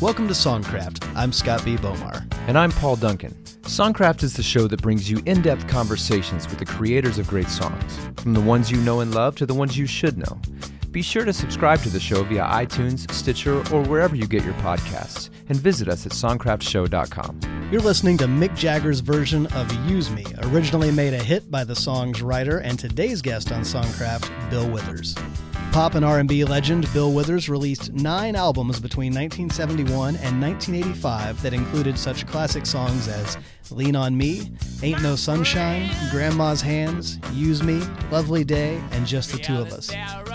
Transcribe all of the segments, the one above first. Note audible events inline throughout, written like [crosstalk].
Welcome to Songcraft. I'm Scott B. Bomar. And I'm Paul Duncan. Songcraft is the show that brings you in depth conversations with the creators of great songs, from the ones you know and love to the ones you should know. Be sure to subscribe to the show via iTunes, Stitcher, or wherever you get your podcasts, and visit us at songcraftshow.com. You're listening to Mick Jagger's version of Use Me, originally made a hit by the song's writer and today's guest on Songcraft, Bill Withers. Pop and R&B legend Bill Withers released 9 albums between 1971 and 1985 that included such classic songs as Lean on Me, Ain't No Sunshine, Grandma's Hands, Use Me, Lovely Day, and Just the Two of Us.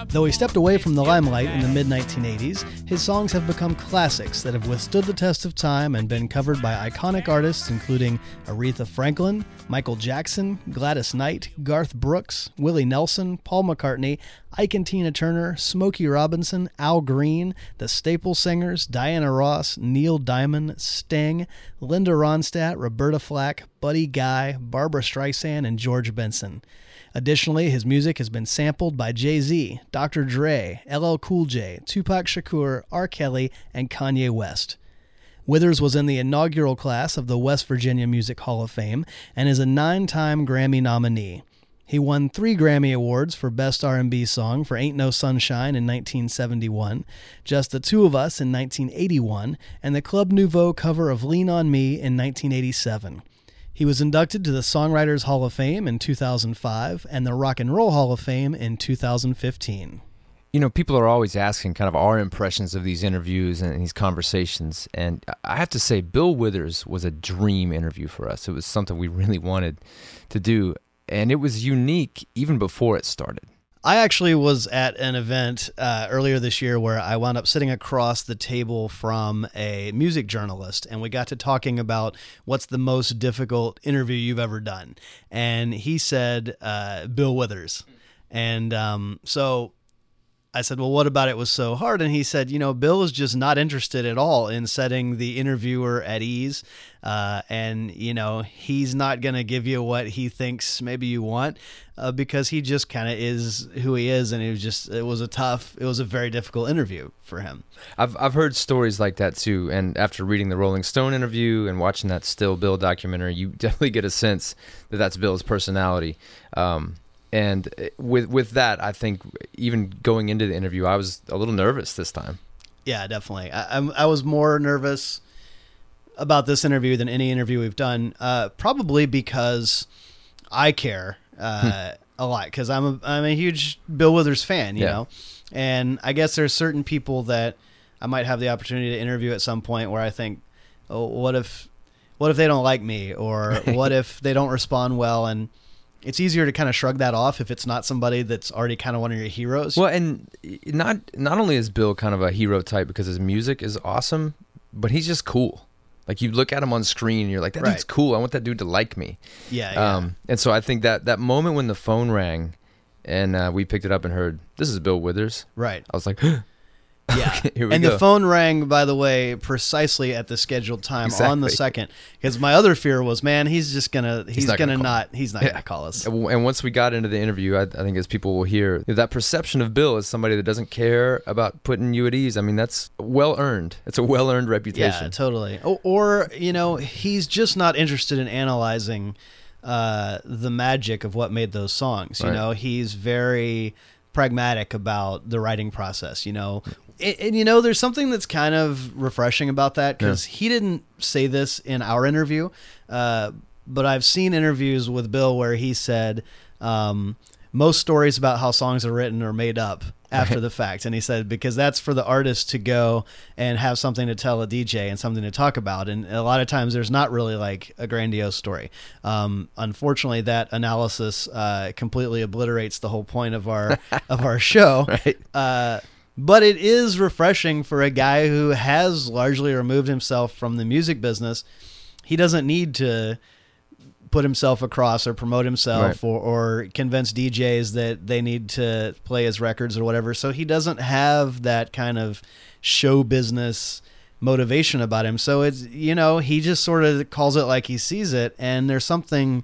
Though he stepped away from the limelight in the mid 1980s, his songs have become classics that have withstood the test of time and been covered by iconic artists including Aretha Franklin, Michael Jackson, Gladys Knight, Garth Brooks, Willie Nelson, Paul McCartney, Ike and Tina Turner, Smokey Robinson, Al Green, the Staple Singers, Diana Ross, Neil Diamond, Sting, Linda Ronstadt, Roberta Flack, Buddy Guy, Barbra Streisand, and George Benson. Additionally, his music has been sampled by Jay Z, Dr. Dre, LL Cool J, Tupac Shakur, R. Kelly, and Kanye West. Withers was in the inaugural class of the West Virginia Music Hall of Fame and is a nine-time Grammy nominee. He won three Grammy Awards for Best R&B Song for Ain't No Sunshine in 1971, Just the Two of Us in 1981, and the Club Nouveau cover of Lean on Me in 1987. He was inducted to the Songwriters Hall of Fame in 2005 and the Rock and Roll Hall of Fame in 2015. You know, people are always asking kind of our impressions of these interviews and these conversations. And I have to say, Bill Withers was a dream interview for us. It was something we really wanted to do. And it was unique even before it started. I actually was at an event uh, earlier this year where I wound up sitting across the table from a music journalist, and we got to talking about what's the most difficult interview you've ever done. And he said, uh, Bill Withers. And um, so I said, Well, what about it was so hard? And he said, You know, Bill is just not interested at all in setting the interviewer at ease. Uh, and, you know, he's not going to give you what he thinks maybe you want uh, because he just kind of is who he is. And it was just, it was a tough, it was a very difficult interview for him. I've, I've heard stories like that too. And after reading the Rolling Stone interview and watching that Still Bill documentary, you [laughs] definitely get a sense that that's Bill's personality. Um, and uh, with with that, I think even going into the interview, I was a little nervous this time. Yeah, definitely. I, I'm, I was more nervous about this interview than any interview we've done. Uh, probably because I care uh, a lot because I'm a I'm a huge Bill Withers fan, you Yeah. know, and I guess there's certain people that I might have the opportunity to interview at some point where I think, oh, what if what if they don't like me or [laughs] what if they don't respond well and it's easier to kind of shrug that off if it's not somebody that's already kind of one of your heroes. Well, and not not only is Bill kind of a hero type because his music is awesome, but he's just cool. Like you look at him on screen, and you're like, that dude's Right. cool. I want that dude to like me. yeah, yeah. Um, and so I think that that moment when the phone rang, and uh, we picked it up and heard this is Bill Withers, right. I was like, [laughs] Yeah. We and go. the phone rang, by the way, precisely at the scheduled time on the second. Because my other fear was, man, he's just gonna, he's, not gonna, gonna not, he's not Yeah. gonna call us. And once we got into the interview, I, I think as people will hear, that perception of Bill as somebody that doesn't care about putting you at ease. I mean, that's well earned. It's a well earned reputation. Yeah, totally. Or, or you know, he's just not interested in analyzing uh, the magic of what made those songs. You Right. know, he's very pragmatic about the writing process. You know, and, and, you know, there's something that's kind of refreshing about that because he didn't say this in our interview, uh, but I've seen interviews with Bill where he said. Um, most stories about how songs are written are made up after the fact. And he said, because that's for the artist to go and have something to tell a DJ and something to talk about. And a lot of times there's not really like a grandiose story. Um, unfortunately, that analysis uh, completely obliterates the whole point of our [laughs] of our show. Right. Uh, but it is refreshing for a guy who has largely removed himself from the music business. He doesn't need to put himself across or promote himself Right. or, or convince DJs that they need to play his records or whatever. So he doesn't have that kind of show business motivation about him. So it's, you know, he just sort of calls it like he sees it. And there's something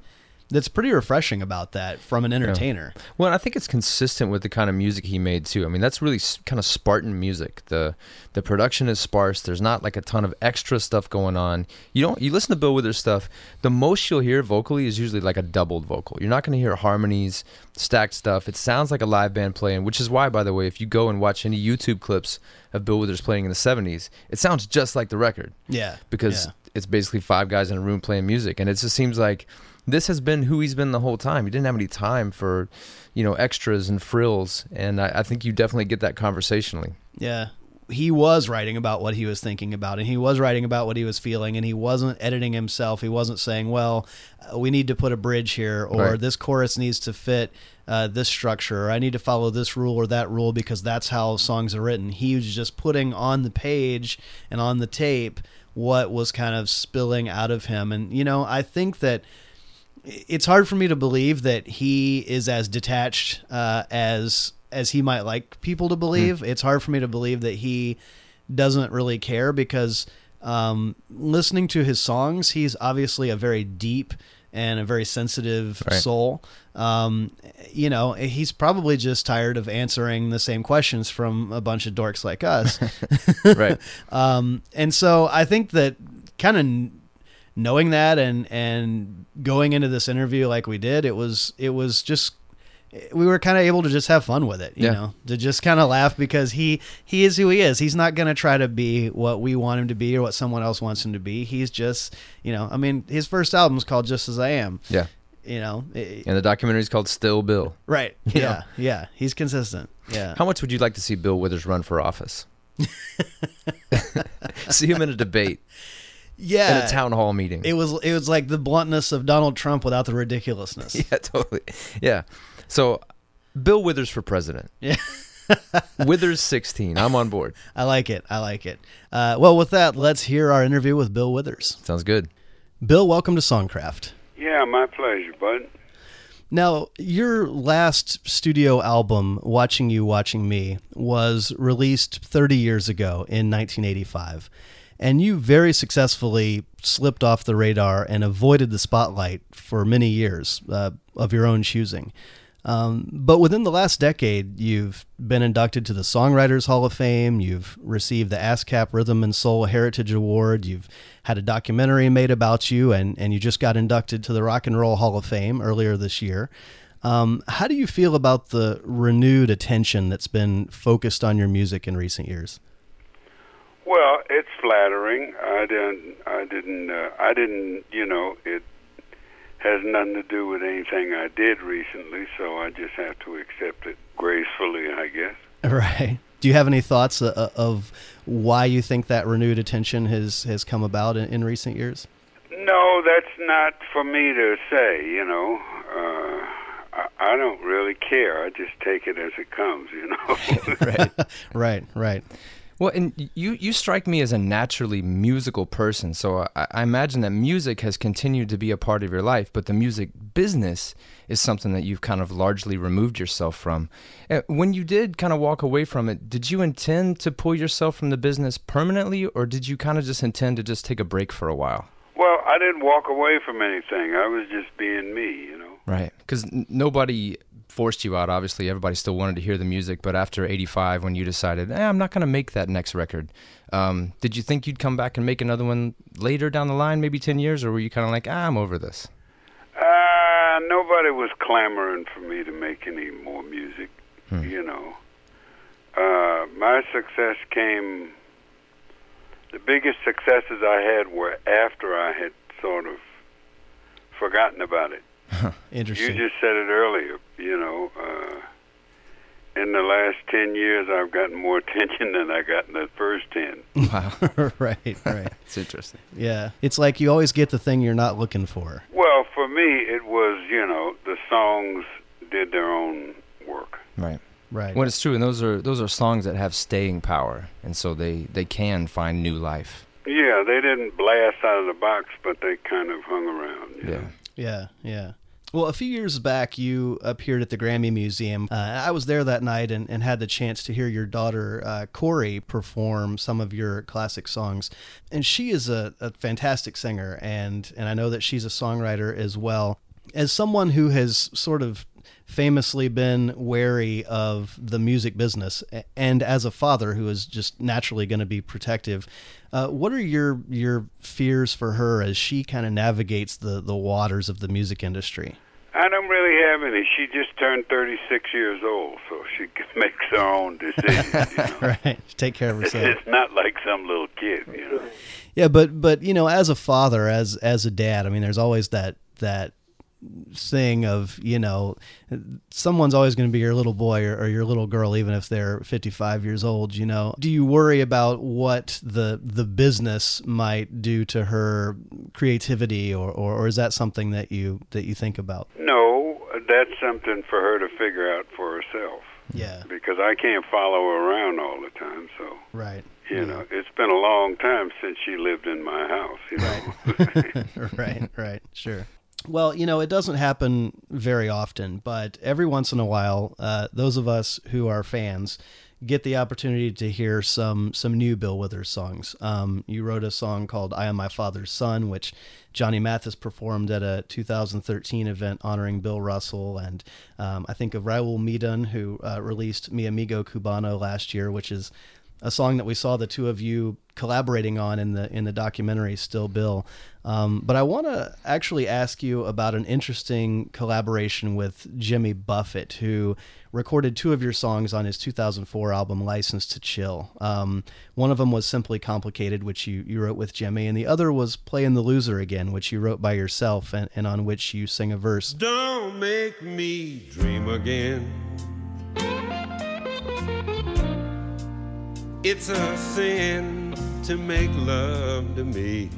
that's pretty refreshing about that from an entertainer. Well, I think it's consistent with the kind of music he made too. I mean, that's really kind of Spartan music. the The production is sparse. There's not like a ton of extra stuff going on. You don't. You listen to Bill Withers stuff. The most you'll hear vocally is usually like a doubled vocal. You're not going to hear harmonies, stacked stuff. It sounds like a live band playing, which is why, by the way, if you go and watch any YouTube clips of Bill Withers playing in the '70s, it sounds just like the record Yeah, because yeah. it's basically five guys in a room playing music, and it just seems like this has been who he's been the whole time. He didn't have any time for, you know, extras and frills, and I, I think you definitely get that conversationally. Yeah. He was writing about what he was thinking about, and he was writing about what he was feeling, and he wasn't editing himself. He wasn't saying, "Well, uh, we need to put a bridge here," or Right. "This chorus needs to fit uh, this structure," or "I need to follow this rule or that rule because that's how songs are written." He was just putting on the page and on the tape what was kind of spilling out of him, and you know, I think that it's hard for me to believe that he is as detached uh, as as he might like people to believe. It's hard for me to believe that he doesn't really care because um, listening to his songs, he's obviously a very deep and a very sensitive Right. soul. Um, you know, he's probably just tired of answering the same questions from a bunch of dorks like us. [laughs] Right. [laughs] Um, and so I think that kind of knowing that and and going into this interview like we did, it was it was just we were kind of able to just have fun with it, you Yeah. know, to just kind of laugh because he he is who he is. He's not going to try to be what we want him to be or what someone else wants him to be. He's just, you know, I mean, his first album's called Just as I Am. Yeah. You know, it- And the documentary is called Still Bill. right? [laughs] You Yeah, know. yeah. He's consistent. Yeah. How much would you like to see Bill Withers run for office? [laughs] [laughs] see him in a debate yeah. in a town hall meeting. It was it was like the bluntness of Donald Trump without the ridiculousness. [laughs] yeah, totally. Yeah. So, Bill Withers for president. Yeah. [laughs] Withers 16. I'm on board. I like it. I like it. Uh, well, with that, let's hear our interview with Bill Withers. Sounds good. Bill, welcome to Songcraft. Yeah, my pleasure, bud. Now, your last studio album, Watching You, Watching Me, was released 30 years ago in 1985. And you very successfully slipped off the radar and avoided the spotlight for many years uh, of your own choosing. Um, but within the last decade, you've been inducted to the Songwriters Hall of Fame. You've received the ASCAP Rhythm and Soul Heritage Award. You've had a documentary made about you, and, and you just got inducted to the Rock and Roll Hall of Fame earlier this year. Um, how do you feel about the renewed attention that's been focused on your music in recent years? Well, it's flattering. I didn't. I didn't. Uh, I didn't. You know, it has nothing to do with anything I did recently, so I just have to accept it gracefully, I guess. [laughs] Right. Do you have any thoughts uh, of why you think that renewed attention has, has come about in, in recent years? No, that's not for me to say. You know, uh, I, I don't really care. I just take it as it comes. You know. [laughs] Right. Right, right. Well, and you you strike me as a naturally musical person, so I, I imagine that music has continued to be a part of your life, but the music business is something that you've kind of largely removed yourself from. Uh, When you did kind of walk away from it, did you intend to pull yourself from the business permanently, or did you kind of just intend to just take a break for a while? well, I didn't walk away from anything. I was just being me. You know. Right. Because nobody forced you out. Obviously, everybody still wanted to hear the music. But after 85, when you decided, eh, I'm not going to make that next record, um, did you think you'd come back and make another one later down the line, maybe 10 years? Or were you kind of like, ah, I'm over this? Uh, nobody was clamoring for me to make any more music. You know, uh, my success came. The biggest successes I had were after I had sort of forgotten about it. [laughs] You Interesting. just said it earlier. You know, uh, in the last ten years, I've gotten more [laughs] attention than I got in the first ten. [laughs] Wow. right, right. it's interesting. Yeah. It's like you always get the thing you're not looking for. Well, for me, it was you know the songs did their own work. Right. Right. Well, it's true. And those are those are songs that have staying power. And so they, they can find new life. Yeah, they didn't blast out of the box, but they kind of hung around. you Yeah. know. Yeah, yeah. Well, a few years back, you appeared at the Grammy Museum. Uh, I was there that night and, and had the chance to hear your daughter, uh, Kori, perform some of your classic songs. And she is a, a fantastic singer, and, and I know that she's a songwriter as well. As someone who has sort of famously been wary of the music business, and as a father who is just naturally going to be protective, uh, what are your your fears for her as she kind of navigates the the waters of the music industry? I don't really have any. She just turned 36 years old, so she [laughs] makes her own decisions. You know? [laughs] right, take care of herself. It's not like some little kid, you know. Yeah, but but you know, as a father, as as a dad, I mean, there's always that that thing of you know someone's always going to be your little boy or, or, your little girl even if they're 55 years old you know? Do you worry about what the the business might do to her creativity or, or, or is that something that you that you think about? No that's something for her to figure out for herself. Yeah. Because i can't follow her around all the time so right. you yeah. know it's been a long time since she lived in my house you know? Right. [laughs] Right right. Sure well, you know, it doesn't happen very often, but every once in a while, uh, those of us who are fans get the opportunity to hear some some new Bill Withers songs. Um, you wrote a song called "I Am My Father's Son," which Johnny Mathis performed at a 2013 event honoring Bill Russell, and um, I think of Raul Midón, who uh, released "Mi Amigo Cubano" last year, which is a song that we saw the two of you collaborating on in the in the documentary Still Bill. Um, but I want to actually ask you about an interesting collaboration with Jimmy Buffett, who recorded two of your songs on his 2004 album License to Chill. Um, one of them was Simply Complicated, which you, you wrote with Jimmy, and the other was Playing the Loser Again, which you wrote by yourself and, and on which you sing a verse. Don't make me dream again. It's a sin to make love to me.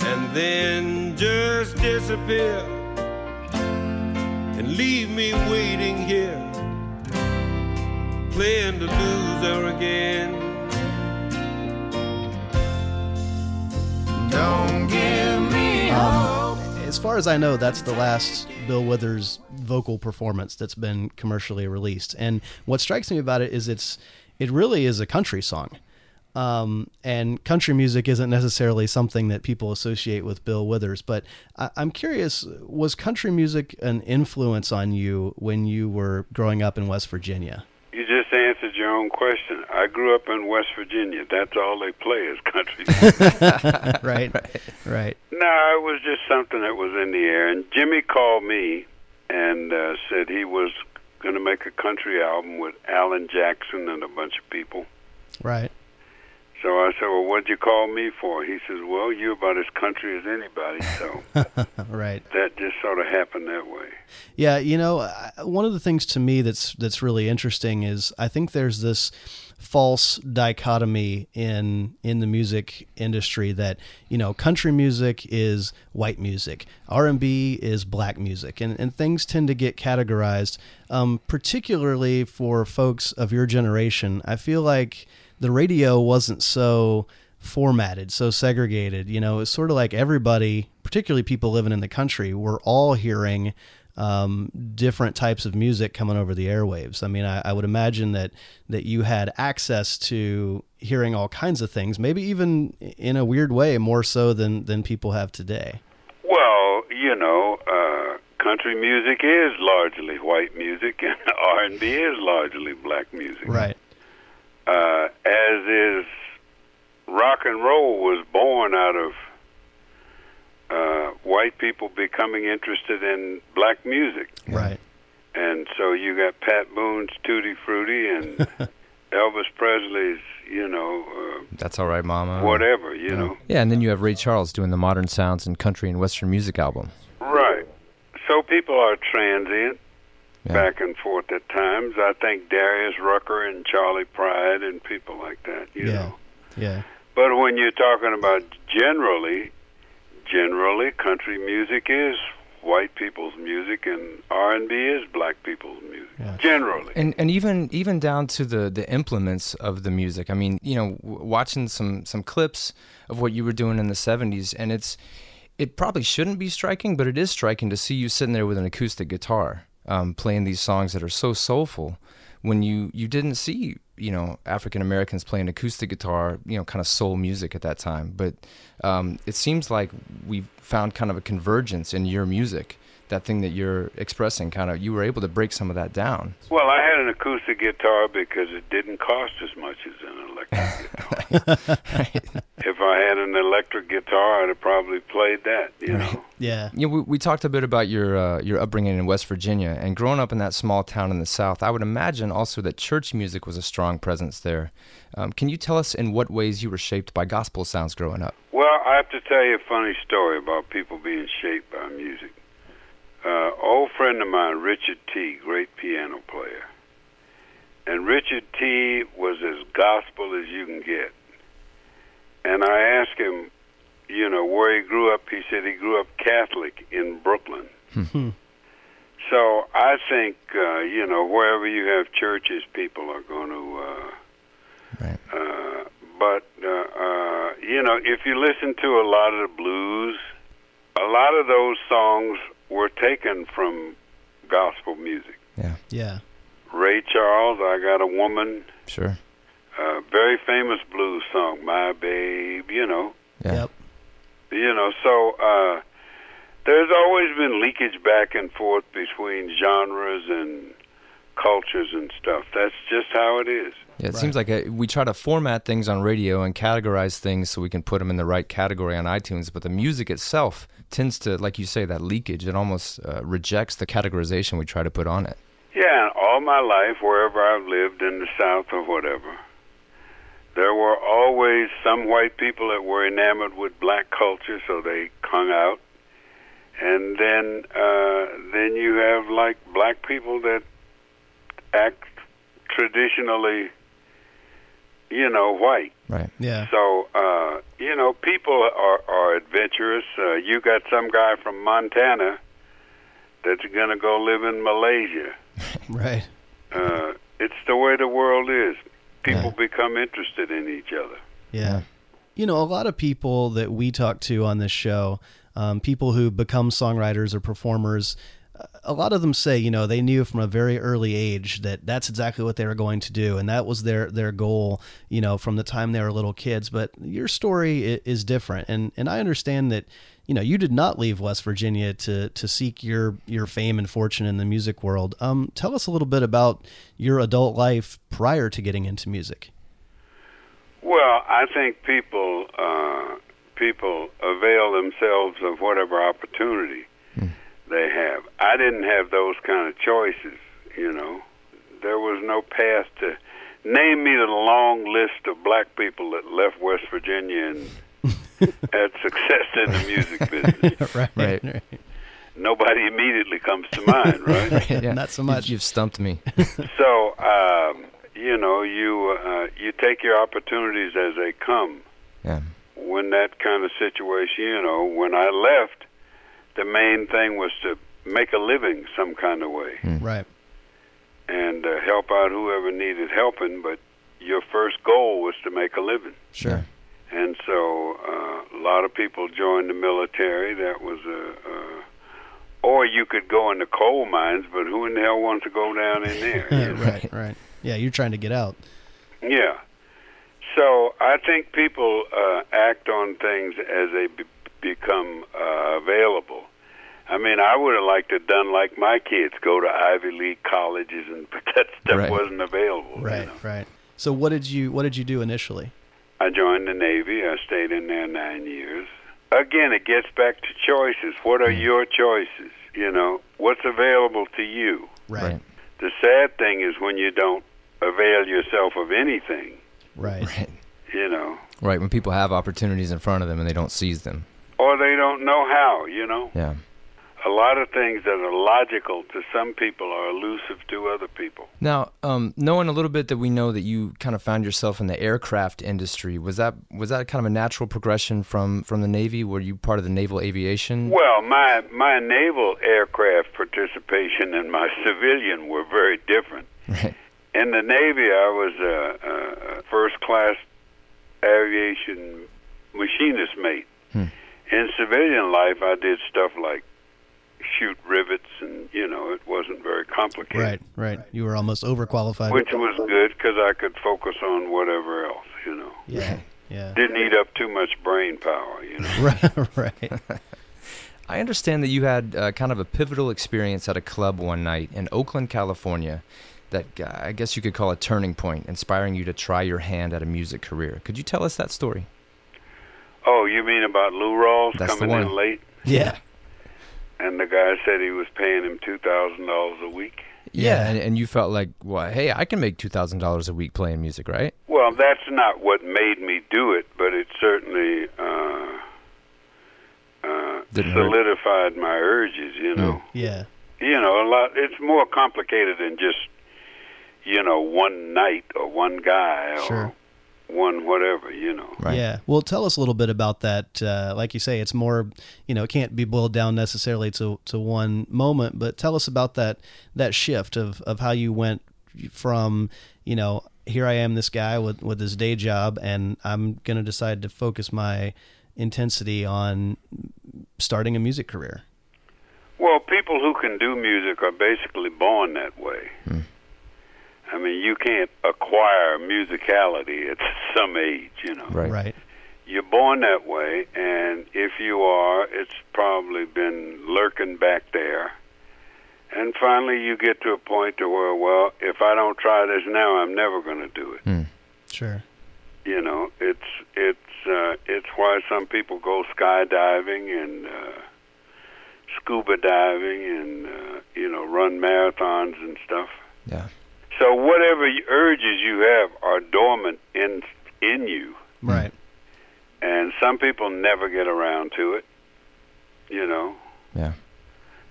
And then just disappear and leave me waiting here, playing the loser again. Don't give me um, As far as I know, that's the last Bill Withers vocal performance that's been commercially released. And what strikes me about it is it's it really is a country song. Um, and country music isn't necessarily something that people associate with Bill Withers, but I, am curious: was country music an influence on you when you were growing up in West Virginia? You just answered your own question. I grew up in West Virginia. That's all they play is country. [laughs] right, right. No, it was just something that was in the air. And Jimmy called me and uh, said he was going to make a country album with Alan Jackson and a bunch of people. Right. So I said, "Well, what'd you call me for?" He says, "Well, you're about as country as anybody." So, [laughs] right. That just sort of happened that way. Yeah, you know, one of the things to me that's that's really interesting is I think there's this false dichotomy in in the music industry that you know country music is white music r&b is black music and, and things tend to get categorized um, particularly for folks of your generation i feel like the radio wasn't so formatted, so segregated. You know, it's sort of like everybody, particularly people living in the country, were all hearing um, different types of music coming over the airwaves. I mean, I, I, would imagine that that you had access to hearing all kinds of things, maybe even in a weird way, more so than than people have today. Well, you know, uh, country music is largely white music, [laughs] and R and B is largely black music. Right uh, as is rock and roll was born out of uh, white people becoming interested in black music. Right. And so you got Pat Boone's Tutti Frutti and [laughs] Elvis Presley's, you know. Uh, That's all right, Mama. Whatever, you yeah. know. Yeah, and then you have Ray Charles doing the modern sounds and country and western music album. Right. So people are transient yeah. back and forth at times. I think Darius Rucker and Charley Pride and people like that. You yeah. know. Yeah. But when you're talking about generally, generally, country music is white people's music and R&B is black people's music yeah. generally. And and even even down to the the implements of the music. I mean, you know, w- watching some some clips of what you were doing in the 70s and it's it probably shouldn't be striking, but it is striking to see you sitting there with an acoustic guitar um, playing these songs that are so soulful when you you didn't see you know African Americans playing acoustic guitar, you know, kind of soul music at that time. But um, it seems like we found kind of a convergence in your music. That thing that you're expressing, kind of, you were able to break some of that down. Well, I had an acoustic guitar because it didn't cost as much as an electric guitar. [laughs] [laughs] right. If I had an electric guitar, I'd have probably played that. You know. [laughs] Yeah. You know, we, we talked a bit about your uh, your upbringing in West Virginia and growing up in that small town in the South. I would imagine also that church music was a strong presence there. Um, can you tell us in what ways you were shaped by gospel sounds growing up? Well, I have to tell you a funny story about people being shaped by music. Uh, old friend of mine, Richard Tee, great piano player, and Richard Tee was as gospel as you can get. And I asked him, you know, where he grew up. He said he grew up Catholic in Brooklyn. Hmm. So I think, uh, you know, wherever you have churches, people are going to. Uh, Right. uh, but uh, uh, you know, if you listen to a lot of the blues, a lot of those songs were taken from gospel music. Yeah. Yeah. Ray Charles, "I Got a Woman," Sure. Uh, very famous blues song, "My Babe." You know, Yeah. Yep. you know. So uh, there's always been leakage back and forth between genres and cultures and stuff. That's just how it is. Yeah, it Right. seems like uh we try to format things on radio and categorize things so we can put them in the right category on iTunes, but the music itself tends to, like you say, that leakage. It almost uh, rejects the categorization we try to put on it. Yeah, and all my life, wherever I've lived in the South or whatever, there were always some white people that were enamored with black culture, so they hung out. And then, uh, then you have like black people that act traditionally, you know, white. Right. Yeah. So, uh, you know, people are, are adventurous. Uh, you got some guy from Montana that's going to go live in Malaysia. [laughs] Right. Uh, it's the way the world is. People become interested in each other. Yeah. You know, a lot of people that we talk to on this show, um, people who become songwriters or performers, a lot of them say, you know, they knew from a very early age that that's exactly what they were going to do, and that was their their goal, you know, from the time they were little kids. But your story is different, and and I understand that, you know, you did not leave West Virginia to to seek your your fame and fortune in the music world. Um, tell us a little bit about your adult life prior to getting into music. Well, I think people uh, people avail themselves of whatever opportunity they have. I didn't have those kind of choices. You know, there was no path to name me the long list of black people that left West Virginia and [laughs] had success in the music business. [laughs] right. Right. Nobody immediately comes to mind, right? [laughs] Yeah. Not so much. You've, stumped me. So, um, you know, you uh, you take your opportunities as they come. Yeah. When that kind of situation, you know, when I left, the main thing was to make a living some kind of way Right. and uh, help out whoever needed helping. But your first goal was to make a living. Sure. And so uh, a lot of people joined the military. That was a, uh, or you could go in the coal mines, but who in the hell wants to go down in there? [laughs] you right, right. Yeah, you're trying to get out. Yeah. So I think people uh, act on things as they be- become uh, available. I mean, I would have liked to have done like my kids, go to Ivy League colleges, and but [laughs] that stuff Right. wasn't available. you Right, know. right. So what did you what did you do initially? I joined the Navy. I stayed in there nine years. Again, it gets back to choices. What are your choices? You know, what's available to you? Right, Right. The sad thing is when you don't avail yourself of anything. right. Right. You know, Right. When people have opportunities in front of them and they don't seize them. Or they don't know how. You know. Yeah. a lot of things that are logical to some people are elusive to other people. Now, um, knowing a little bit that we know that you kind of found yourself in the aircraft industry, was that was that kind of a natural progression from from the Navy? Were you part of the naval aviation? Well, my my naval aircraft participation and my civilian were very different. Right. In the Navy, I was a, a first class aviation machinist mate. Hmm. In civilian life, I did stuff like shoot rivets, and you know it wasn't very complicated. Right, right. You were almost overqualified. Which was good because I could focus on whatever else. You know, yeah, yeah. didn't eat up too much brain power. You know. [laughs] right, right. [laughs] I understand that you had uh, kind of a pivotal experience at a club one night in Oakland, California, that uh, I guess you could call a turning point, inspiring you to try your hand at a music career. Could you tell us that story? Oh, you mean about Lou Rawls That's the coming in late, Yeah, and the guy said he was paying him two thousand dollars a week? Yeah. and, and you felt like, well, hey, I can make two thousand dollars a week playing music, right? Well, that's not what made me do it, but it certainly uh, uh, Didn't hurt. solidified my urges. You know, yeah, you know, a lot. It's more complicated than just you know one night or one guy or Sure. One whatever. You know. Right. yeah. Well, tell us a little bit about that. Uh, like you say, it's more, you know, it can't be boiled down necessarily to to one moment. But tell us about that that shift of of how you went from, you know, here I am, this guy with with this day job, and I'm gonna decide to focus my intensity on starting a music career. Well, people who can do music are basically born that way. I mean, you can't acquire musicality at [laughs] some age, you know. Right. Right. You're born that way, and if you are, it's probably been lurking back there. And finally, you get to a point to where, well, if I don't try this now, I'm never going to do it. Mm. Sure. You know, it's it's uh, it's why some people go skydiving and uh, scuba diving and uh, you know run marathons and stuff. Yeah. So whatever urges you have are dormant in in you, Right. and some people never get around to it. You know, Yeah.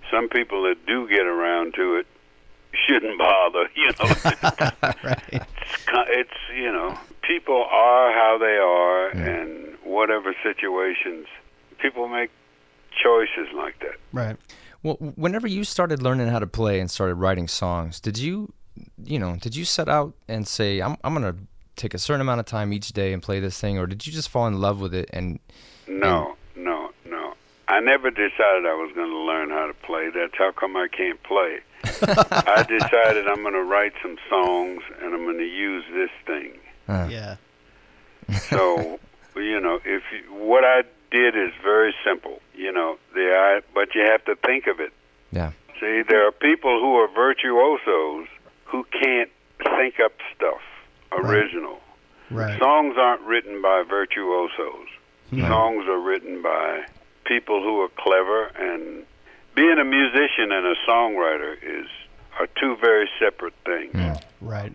some people that do get around to it shouldn't [laughs] bother. You know, [laughs] right. it's, it's you know, people are how they are, and whatever situations, people make choices like that. Right. Well, whenever you started learning how to play and started writing songs, did you, you know, did you set out and say, I'm, I'm going to take a certain amount of time each day and play this thing, or did you just fall in love with it and, No, no, no. I never decided I was going to learn how to play. That's how come I can't play. [laughs] I decided I'm going to write some songs and I'm going to use this thing. uh, Yeah. [laughs] So, you know, if you, what I did is very simple, you know, the I, but you have to think of it. yeah, See, there are people who are virtuosos who can't think up stuff original. Right. Songs aren't written by virtuosos. Hmm. Songs are written by people who are clever and being a musician and a songwriter is are two very separate things. Hmm. Right.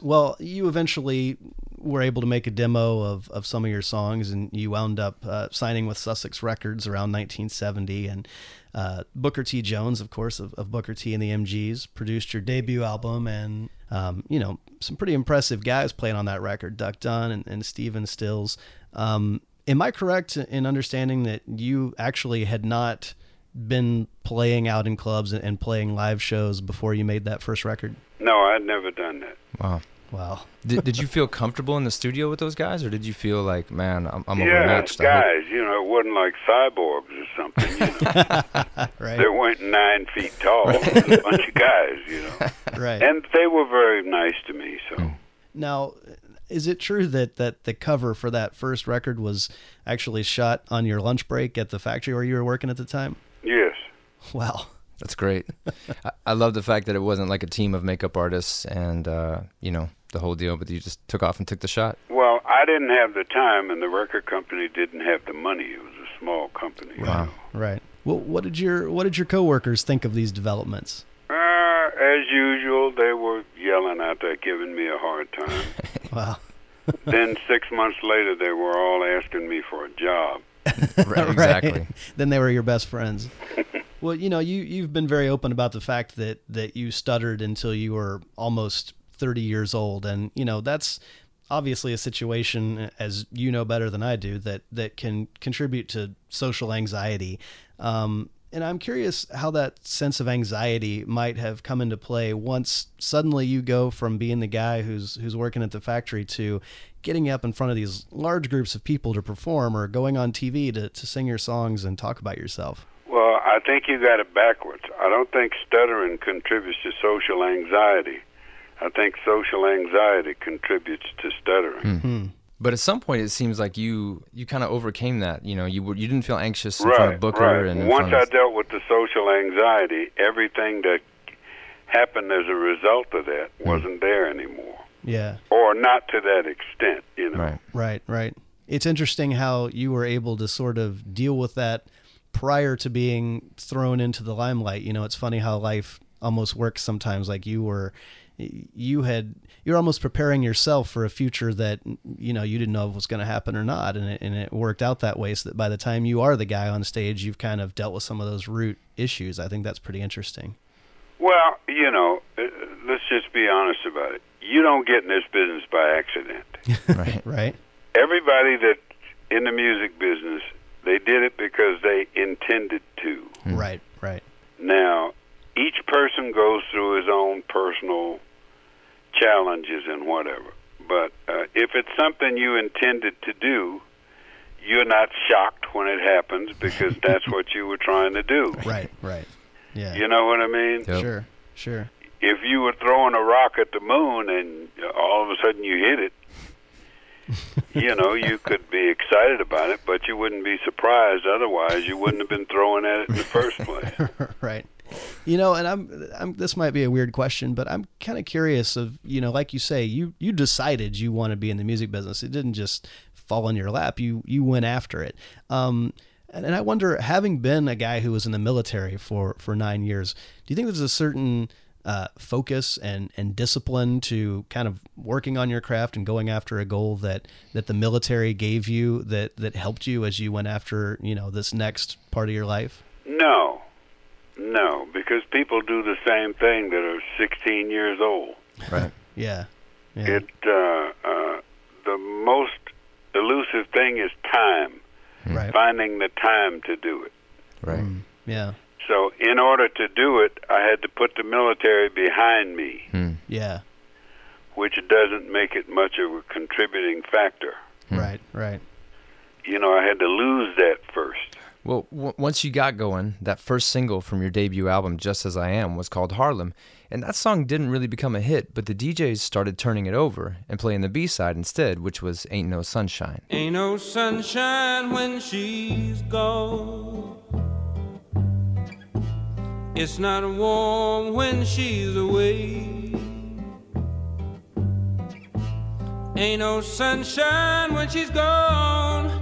Well, you eventually were able to make a demo of, of some of your songs, and you wound up uh, signing with Sussex Records around 1970. And uh, Booker T. Jones, of course, of, of Booker T. and the MGs, produced your debut album, and um, you know some pretty impressive guys playing on that record, Duck Dunn and, and Stephen Stills. Um, am I correct in understanding that you actually had not been playing out in clubs and, and playing live shows before you made that first record? No, I'd never done that. wow. Wow. Did, did you feel comfortable in the studio with those guys, or did you feel like, man, I'm, I'm yeah, overmatched? I hope- guys, you know, it wasn't like cyborgs or something. You know, [laughs] Right. they weren't nine feet tall. It was a bunch of guys, you know, [laughs] Right. and they were very nice to me. So. Now, is it true that, that the cover for that first record was actually shot on your lunch break at the factory where you were working at the time? Yes. Wow. That's great. [laughs] I, I love the fact that it wasn't like a team of makeup artists and, uh, you know, the whole deal, but you just took off and took the shot. Well, I didn't have the time, and the record company didn't have the money. It was a small company. you Wow. know. Right. Well, what did your what did your coworkers think of these developments? Uh, as usual, they were yelling out there, giving me a hard time. [laughs] Wow. then six months later, they were all asking me for a job. [laughs] Right, exactly. then they were your best friends. well, you know, you you've been very open about the fact that that you stuttered until you were almost 30 years old and, you know, that's obviously a situation as you know better than I do that that can contribute to social anxiety. Um and I'm curious how that sense of anxiety might have come into play once suddenly you go from being the guy who's who's working at the factory to getting up in front of these large groups of people to perform or going on TV to, to sing your songs and talk about yourself. Well, I think you got it backwards. I don't think stuttering contributes to social anxiety. I think social anxiety contributes to stuttering. Hmm. But at some point, it seems like you you kind of overcame that. You know, you were, you didn't feel anxious in right, front of Booker right. and once front I dealt with the social anxiety, everything that happened as a result of that Hmm. wasn't there anymore, Yeah. or not to that extent. You know. right. Right, right. It's interesting how you were able to sort of deal with that prior to being thrown into the limelight. You know, it's funny how life almost works sometimes. Like you were, you had, you're almost preparing yourself for a future that you know you didn't know was going to happen or not, and it, and it worked out that way. So that by the time you are the guy on stage, you've kind of dealt with some of those root issues. I think that's pretty interesting. Well, you know, uh, let's just be honest about it. You don't get in this business by accident. [laughs] Right. Right. Everybody that in the music business, they did it because they intended to. Right. Right. Now, each person goes through his own personal challenges and whatever. But uh, if it's something you intended to do, you're not shocked when it happens because [laughs] that's what you were trying to do. Right. Right. Yeah. You know what I mean? Yep. Sure. Sure. If you were throwing a rock at the moon and all of a sudden you hit it, you know, you [laughs] could be excited about it, but you wouldn't be surprised otherwise. You wouldn't have been throwing at it in the first place. [laughs] right. You know, and I'm, I'm. This might be a weird question, but I'm kind of curious. Of you know, like you say, you you decided you want to be in the music business. It didn't just fall in your lap. You you went after it. Um, and, and I wonder, having been a guy who was in the military for for nine years, do you think there's a certain uh, focus and and discipline to kind of working on your craft and going after a goal that that the military gave you that that helped you as you went after you know this next part of your life? No, no, because people do the same thing that are 16 years old. Right. Yeah. Yeah. It uh, uh, the most elusive thing is time, right. finding the time to do it. Right. Yeah. So, in order to do it, I had to put the military behind me, Hmm. Yeah. which doesn't make it much of a contributing factor. Right. Right. You know, I had to lose that first. Well, w- once you got going, that first single from your debut album, Just As I Am, was called Harlem. And that song didn't really become a hit, but the DJs started turning it over and playing the B side instead, which was Ain't No Sunshine. Ain't no sunshine when she's gone. It's not warm when she's away. Ain't no sunshine when she's gone,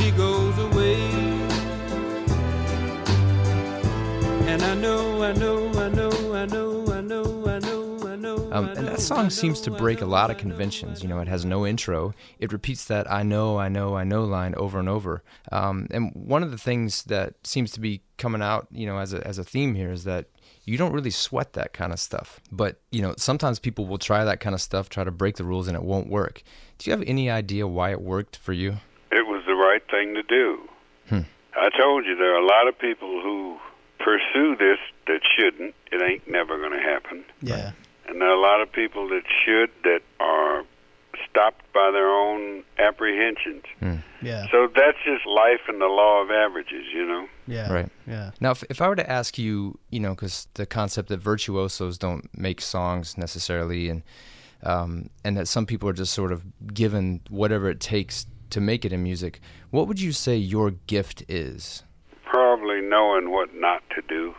she goes away. And I know, I know, I know, I know, I know, I know, I know. Um, and that song seems to break a lot of conventions. You know, it has no intro. It repeats that I know, I know, I know line over and over. Um, and one of the things that seems to be coming out, you know, as a, as a theme here is that you don't really sweat that kind of stuff. But, you know, sometimes people will try that kind of stuff, try to break the rules, and it won't work. Do you have any idea why it worked for you? It was the right thing to do. Hmm. I told you there are a lot of people who pursue this that shouldn't. It ain't never going to happen. Yeah. And there are a lot of people that should that are stopped by their own apprehensions. Yeah. So that's just life and the law of averages, you know. Yeah. Right. Yeah. Now, if, if I were to ask you, you know, because the concept that virtuosos don't make songs necessarily, and um, and that some people are just sort of given whatever it takes to make it in music, what would you say your gift is? Probably knowing what not to do.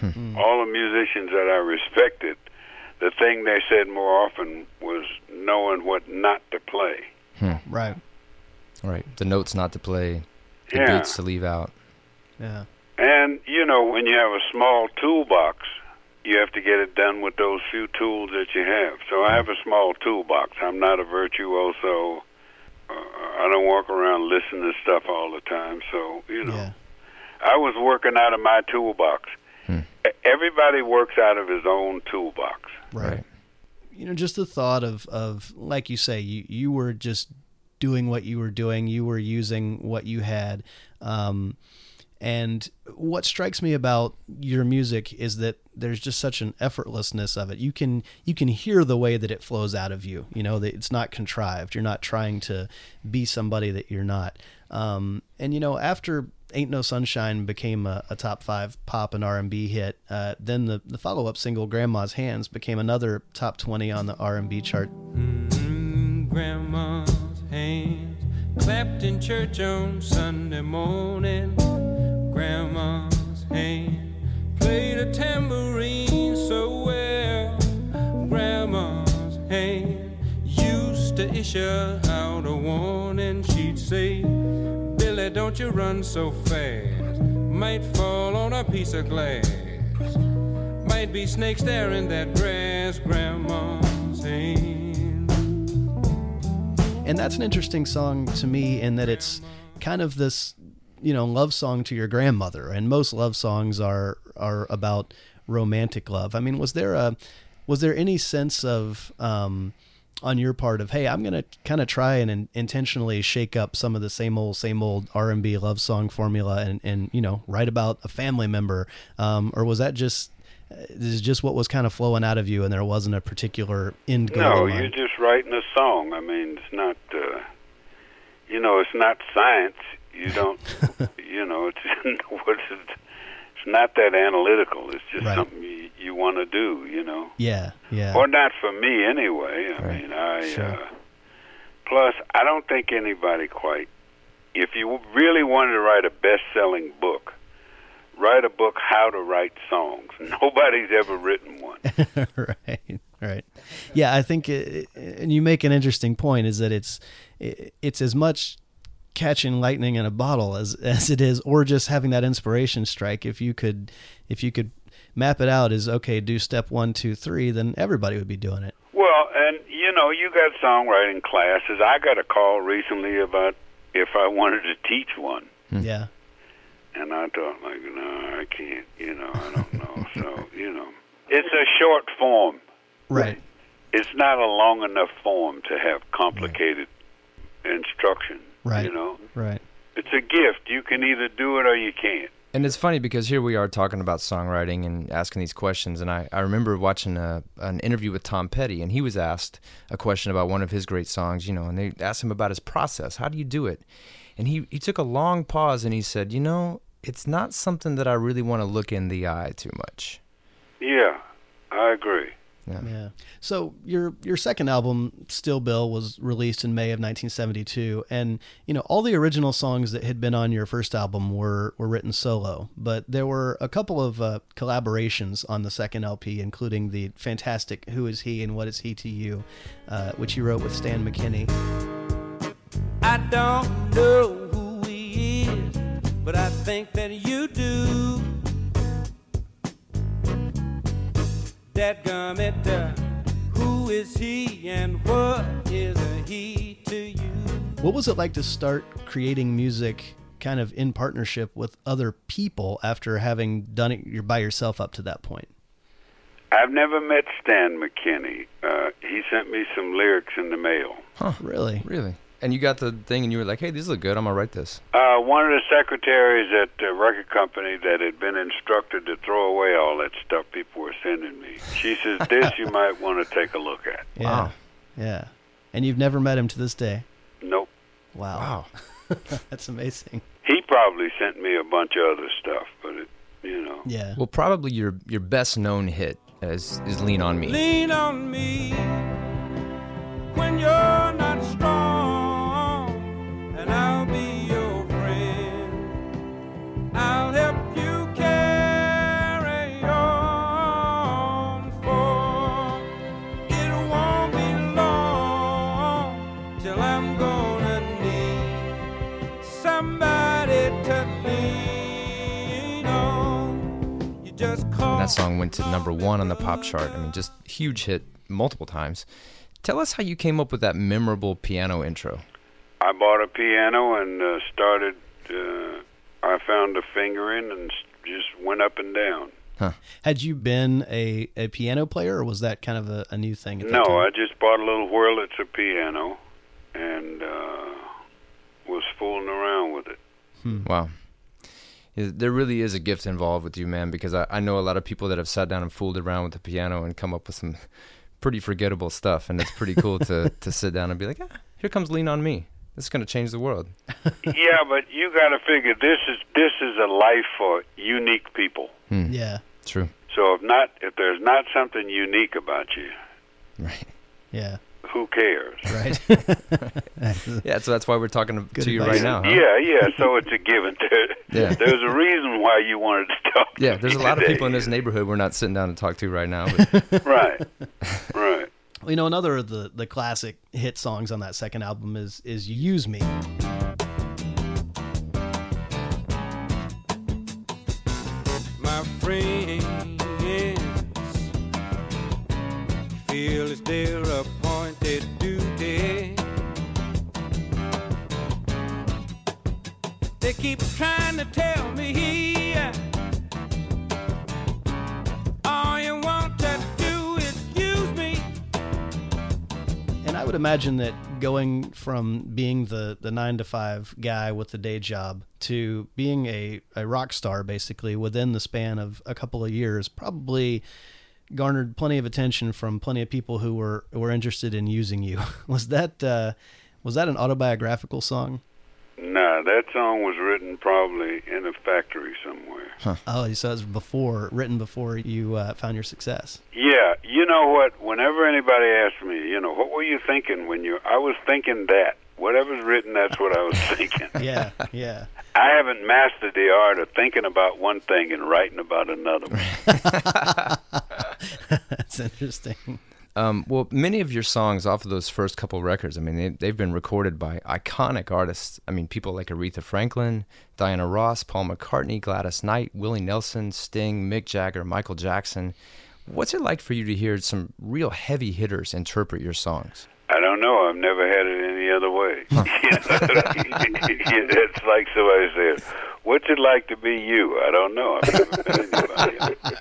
Hmm. Hmm. All the musicians that I respected, the thing they said more often was knowing what not to play. Hmm. Right. Right. The notes not to play, the Yeah. beats to leave out. Yeah. And you know, when you have a small toolbox, you have to get it done with those few tools that you have. So I have a small toolbox. I'm not a virtuoso. Uh, I don't walk around listening to stuff all the time. So you know, Yeah. I was working out of my toolbox. everybody works out of his own toolbox. Right. You know, just the thought of of like you say, you you were just doing what you were doing. You were using what you had. Um, and what strikes me about your music is that there's just such an effortlessness of it. You can you can hear the way that it flows out of you. You know that it's not contrived. You're not trying to be somebody that you're not. Um, and you know after "Ain't No Sunshine" became a, a top five pop and R and B hit, uh, then the the follow up single "Grandma's Hands" became another top twenty on the R and B chart. Mm, grandma's hands clapped in church on Sunday morning. Grandma's hand played a tambourine so well. Grandma's hand used to issue out a warning. She'd say, Billy, don't you run so fast. Might fall on a piece of glass. Might be snakes there in that grass. Grandma's hand. And that's an interesting song to me in that it's kind of this, you know, love song to your grandmother. And most love songs are are about romantic love. I mean, was there a was there any sense of um, on your part of hey, I'm gonna kind of try and in, intentionally shake up some of the same old same old R and B love song formula and and you know write about a family member, um, or was that just this is just what was kind of flowing out of you, and there wasn't a particular end goal. No, you're just writing a song. I mean, it's not, uh, you know, it's not science. You don't, [laughs] you know, it's [laughs] it's not that analytical. It's just Right. something you, you want to do. You know, yeah, yeah, or not for me anyway. I Right. mean, I. Sure. Uh, plus, I don't think anybody quite. If you really wanted to write a best-selling book, write a book how to write songs. [laughs] Nobody's ever written one. right right yeah i think it, and you make an interesting point is that it's it, it's as much catching lightning in a bottle as [laughs] as it is or just having that inspiration strike if you could if you could map it out as okay do step one two three then everybody would be doing it Well, and you know, you got songwriting classes. I got a call recently about if I wanted to teach one, hmm. yeah and I thought, like, no, I can't. You know, I don't know. [laughs] so, you know, it's a short form. right It's not a long enough form to have complicated instruction. Right. You know, right it's a gift. You can either do it or you can't. And it's funny because here we are talking about songwriting and asking these questions. And I, I remember watching a, an interview with Tom Petty, and he was asked a question about one of his great songs, you know, and they asked him about his process. How do you do it? And he, he took a long pause and he said, You know, it's not something that I really want to look in the eye too much. Yeah, I agree. Yeah. So your your second album, Still Bill, was released in May of 1972, and you know all the original songs that had been on your first album were were written solo, but there were a couple of uh, collaborations on the second LP, including the fantastic "Who Is He and What Is He to You," uh, which you wrote with Stan McKenny. I don't know who he is, but I think that you do. That gummit, uh, who is he and what is a he to you? What was it like to start creating music? Kind of in partnership with other people after having done it you're by yourself up to that point. I've never met Stan McKenny. Uh, he sent me some lyrics in the mail. Really? Really? And you got the thing and you were like, Hey, these look good. I'm going to write this. Uh, one of the secretaries at the record company that had been instructed to throw away all that stuff people were sending me. She says, [laughs] "This you might want to take a look at." Yeah. Wow. Yeah. And you've never met him to this day. Nope. Wow. Wow. [laughs] That's amazing. He probably sent me a bunch of other stuff, but it, you know. Yeah. Well, probably your, your best known hit is, is Lean on Me. Lean on me when you're that song went to number one on the pop chart. I mean, just huge hit multiple times. Tell us how you came up with that memorable piano intro. I bought a piano and uh, started. Uh, I found a fingering and just went up and down. Huh. Had you been a, a piano player, or was that kind of a, a new thing? At that No, time? I just bought a little Wurlitzer piano and uh, was fooling around with it. Hmm. Wow. Yeah, There really is a gift involved with you, man, because I, I know a lot of people that have sat down and fooled around with the piano and come up with some pretty forgettable stuff. And it's pretty cool to, to [laughs] sit down and be like, ah, here comes Lean on Me. This is going to change the world. yeah, but you got to figure this is this is a life for unique people. yeah, True. So if not, if there's not something unique about you, Right. yeah, who cares? [laughs] right. [laughs] Yeah, so that's why we're talking to, to you right now. Huh? Yeah, yeah. So it's a given. [laughs] Yeah. There's a reason why you wanted to talk. to Yeah, there's a me lot of people in this neighborhood we're not sitting down to talk to right now. But Right, right. Well, you know, another of the, the classic hit songs on that second album is is Use Me." my friends feel it's their imagine that going from being the, the nine to five guy with the day job to being a, a rock star basically within the span of a couple of years probably garnered plenty of attention from plenty of people who were were interested in using you. [laughs] Was that uh, was that an autobiographical song? No, that song was written probably in a factory somewhere. Oh, so it was before written before you uh, found your success. Yeah, you know what? Whenever anybody asks me, you know, what were you thinking when you? I was thinking that. Whatever's written, that's what I was [laughs] thinking. [laughs] Yeah, yeah. I haven't mastered the art of thinking about one thing and writing about another. [laughs] That's interesting. Um, well, many of your songs off of those first couple records, I mean, they, they've been recorded by iconic artists. I mean, people like Aretha Franklin, Diana Ross, Paul McCartney, Gladys Knight, Willie Nelson, Sting, Mick Jagger, Michael Jackson. What's it like for you to hear some real heavy hitters interpret your songs? I don't know. I've never had it any other way. it's [laughs] [laughs] like somebody said, "What's it like to be you?" I don't know. I've never met anybody. [laughs]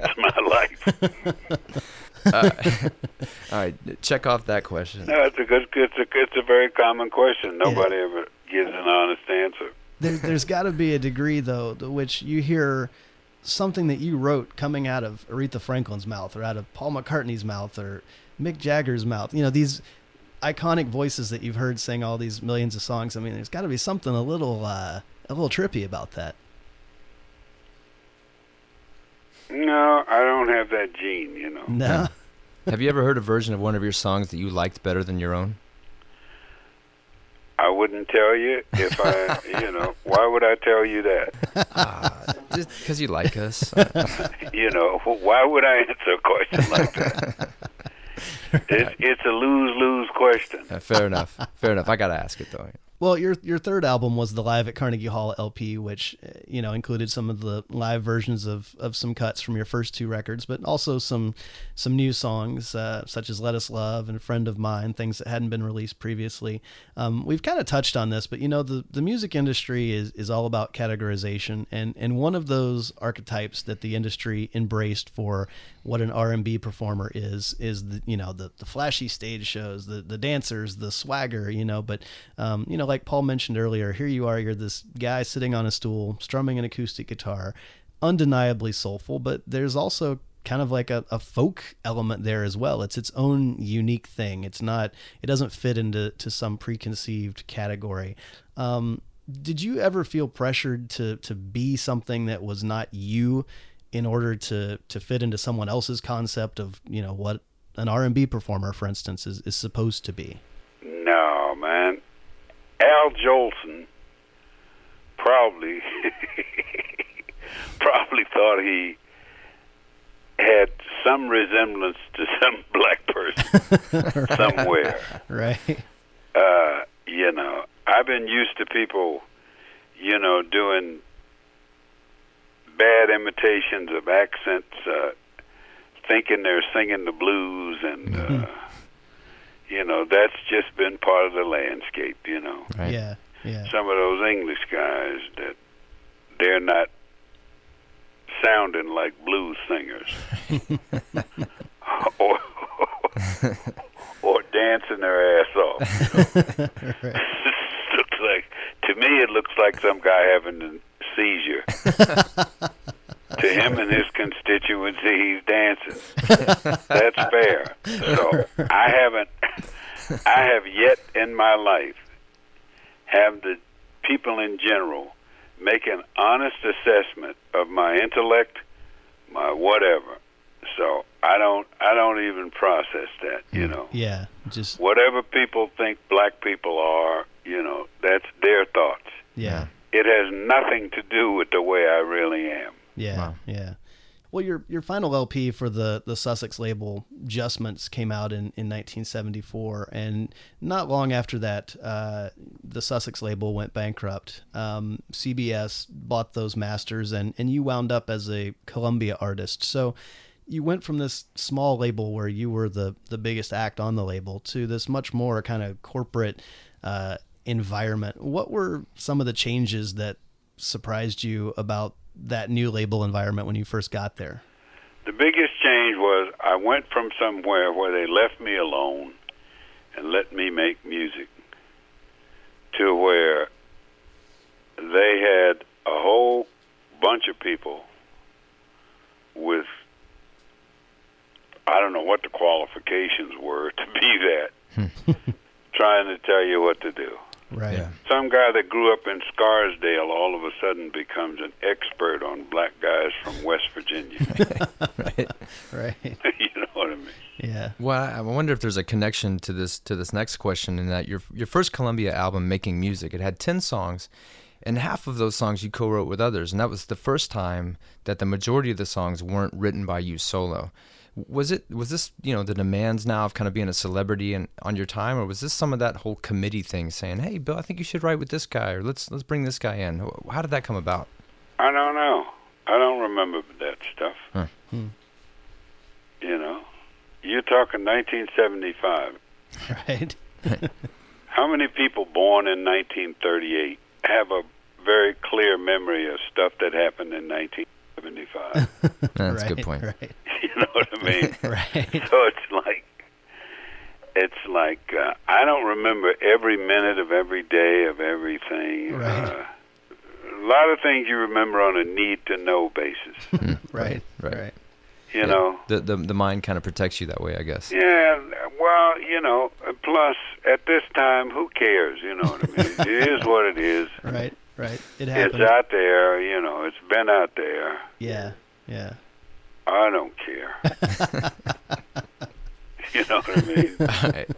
It's my life. All right, check off that question. No, it's a good. It's a. It's a very common question. Nobody ever gives an honest answer. There, there's [laughs] got to be a degree, though, to which you hear something that you wrote coming out of Aretha Franklin's mouth or out of Paul McCartney's mouth or Mick Jagger's mouth. You know, these iconic voices that you've heard sing all these millions of songs. I mean, there's got to be something a little, uh, a little trippy about that. No, I don't have that gene. You know. No. Have [laughs] you ever heard a version of one of your songs that you liked better than your own? I wouldn't tell you if I. [laughs] You know. Why would I tell you that? Just because you like us. [laughs] You know. Why would I answer a question like that? It's it's a lose lose question. Uh, fair enough. Fair enough. I got to ask it, though. Well, your your third album was the Live at Carnegie Hall LP, which uh, you know included some of the live versions of, of some cuts from your first two records, but also some some new songs uh, such as "Let Us Love" and "Friend of Mine," things that hadn't been released previously. Um, we've kind of touched on this, but you know the, the music industry is, is all about categorization, and, and one of those archetypes that the industry embraced for what an R and B performer is is the you know the, the flashy stage shows, the the dancers, the swagger, you know. But um, you know, like Paul mentioned earlier, here you are, you're this guy sitting on a stool, strumming an acoustic guitar, undeniably soulful, but there's also kind of like a, a folk element there as well. It's its own unique thing. It's not. It doesn't fit into to some preconceived category. Um, did you ever feel pressured to to be something that was not you in order to to fit into someone else's concept of you know what an R&B performer for instance is, is supposed to be No, man. Al Jolson probably [laughs] probably thought he had some resemblance to some [laughs] black person [laughs] somewhere. right Uh, you know, I've been used to people, you know, doing imitations of accents, uh, thinking they're singing the blues, and uh, you know, that's just been part of the landscape. You know, Right. yeah, yeah. yeah. some of those English guys that they're not, sounding like blues singers, [laughs] [laughs] or or dancing their ass off. [laughs] looks like to me, it looks like some guy having a seizure. To him and his constituency, he's dancing. [laughs] That's fair. So I haven't, I have yet in my life have the people in general make an honest assessment of my intellect, my whatever. So I don't, I don't even process that. You mm. know, Yeah, just whatever people think black people are, you know, that's their thoughts. yeah, It has nothing to do with the way I really am. Yeah, Wow. yeah. Well, your your final LP for the the Sussex label, Adjustments, came out in, in 1974, and not long after that, uh, the Sussex label went bankrupt. Um, CBS bought those masters, and and you wound up as a Columbia artist. So. You went from this small label where you were the, the biggest act on the label to this much more kind of corporate uh, environment. What were some of the changes that surprised you about that new label environment when you first got there? The biggest change was I went from somewhere where they left me alone and let me make music to where they had a whole bunch of people with I don't know what the qualifications were to be that hmm. [laughs] trying to tell you what to do. Right. Yeah. Some guy that grew up in Scarsdale all of a sudden becomes an expert on black guys from West Virginia. [laughs] Right. Right. [laughs] you know what I mean? Yeah. Well, I I wonder if there's a connection to this to this next question in that your your first Columbia album, Making Music, it had ten songs, and half of those songs you co-wrote with others, and that was the first time that the majority of the songs weren't written by you solo. Was it was this you know the demands now of kind of being a celebrity and on your time, or was this some of that whole committee thing saying, "Hey, Bill, I think you should write with this guy, or let's let's bring this guy in"? How did that come about? I don't know. I don't remember that stuff. Huh. Hmm. You know, you're talking 1975. [laughs] Right. [laughs] How many people born in 1938 have a very clear memory of stuff that happened in 1975? [laughs] That's a good point. Right. [laughs] you know what I [laughs] mean? Right. So it's like, it's like uh, I don't remember every minute of every day of everything. Right. Uh, a lot of things you remember on a need to know basis. Right. Right. Right. You know. The the the mind kind of protects you that way, I guess. Yeah, well, you know, plus at this time, who cares? You know what I mean? it is what it is. Right. Right. It It's out there, you know, it's been out there. Yeah. Yeah. I don't care. [laughs] [laughs] you know what I mean? Right. [laughs]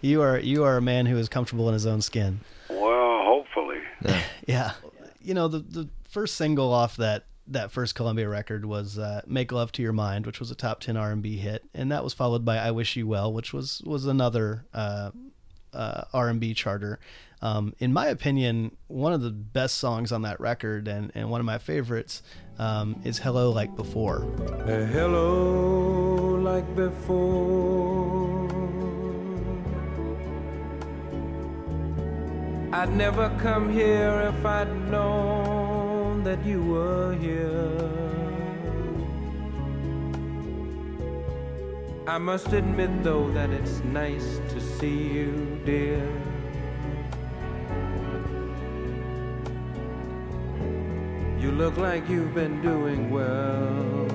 You are you are a man who is comfortable in his own skin. Well, hopefully. Yeah. Yeah. You know, the the first single off that that first Columbia record was uh, "Make Love to Your Mind," which was a top ten R and B hit, and that was followed by "I Wish You Well," which was was another uh, uh, R and B charter. Um, in my opinion, one of the best songs on that record, and, and one of my favorites, um, is "Hello Like Before." Hello like before. I'd never come here if I'd known that you were here. I must admit, though, that it's nice to see you, dear. You look like you've been doing well.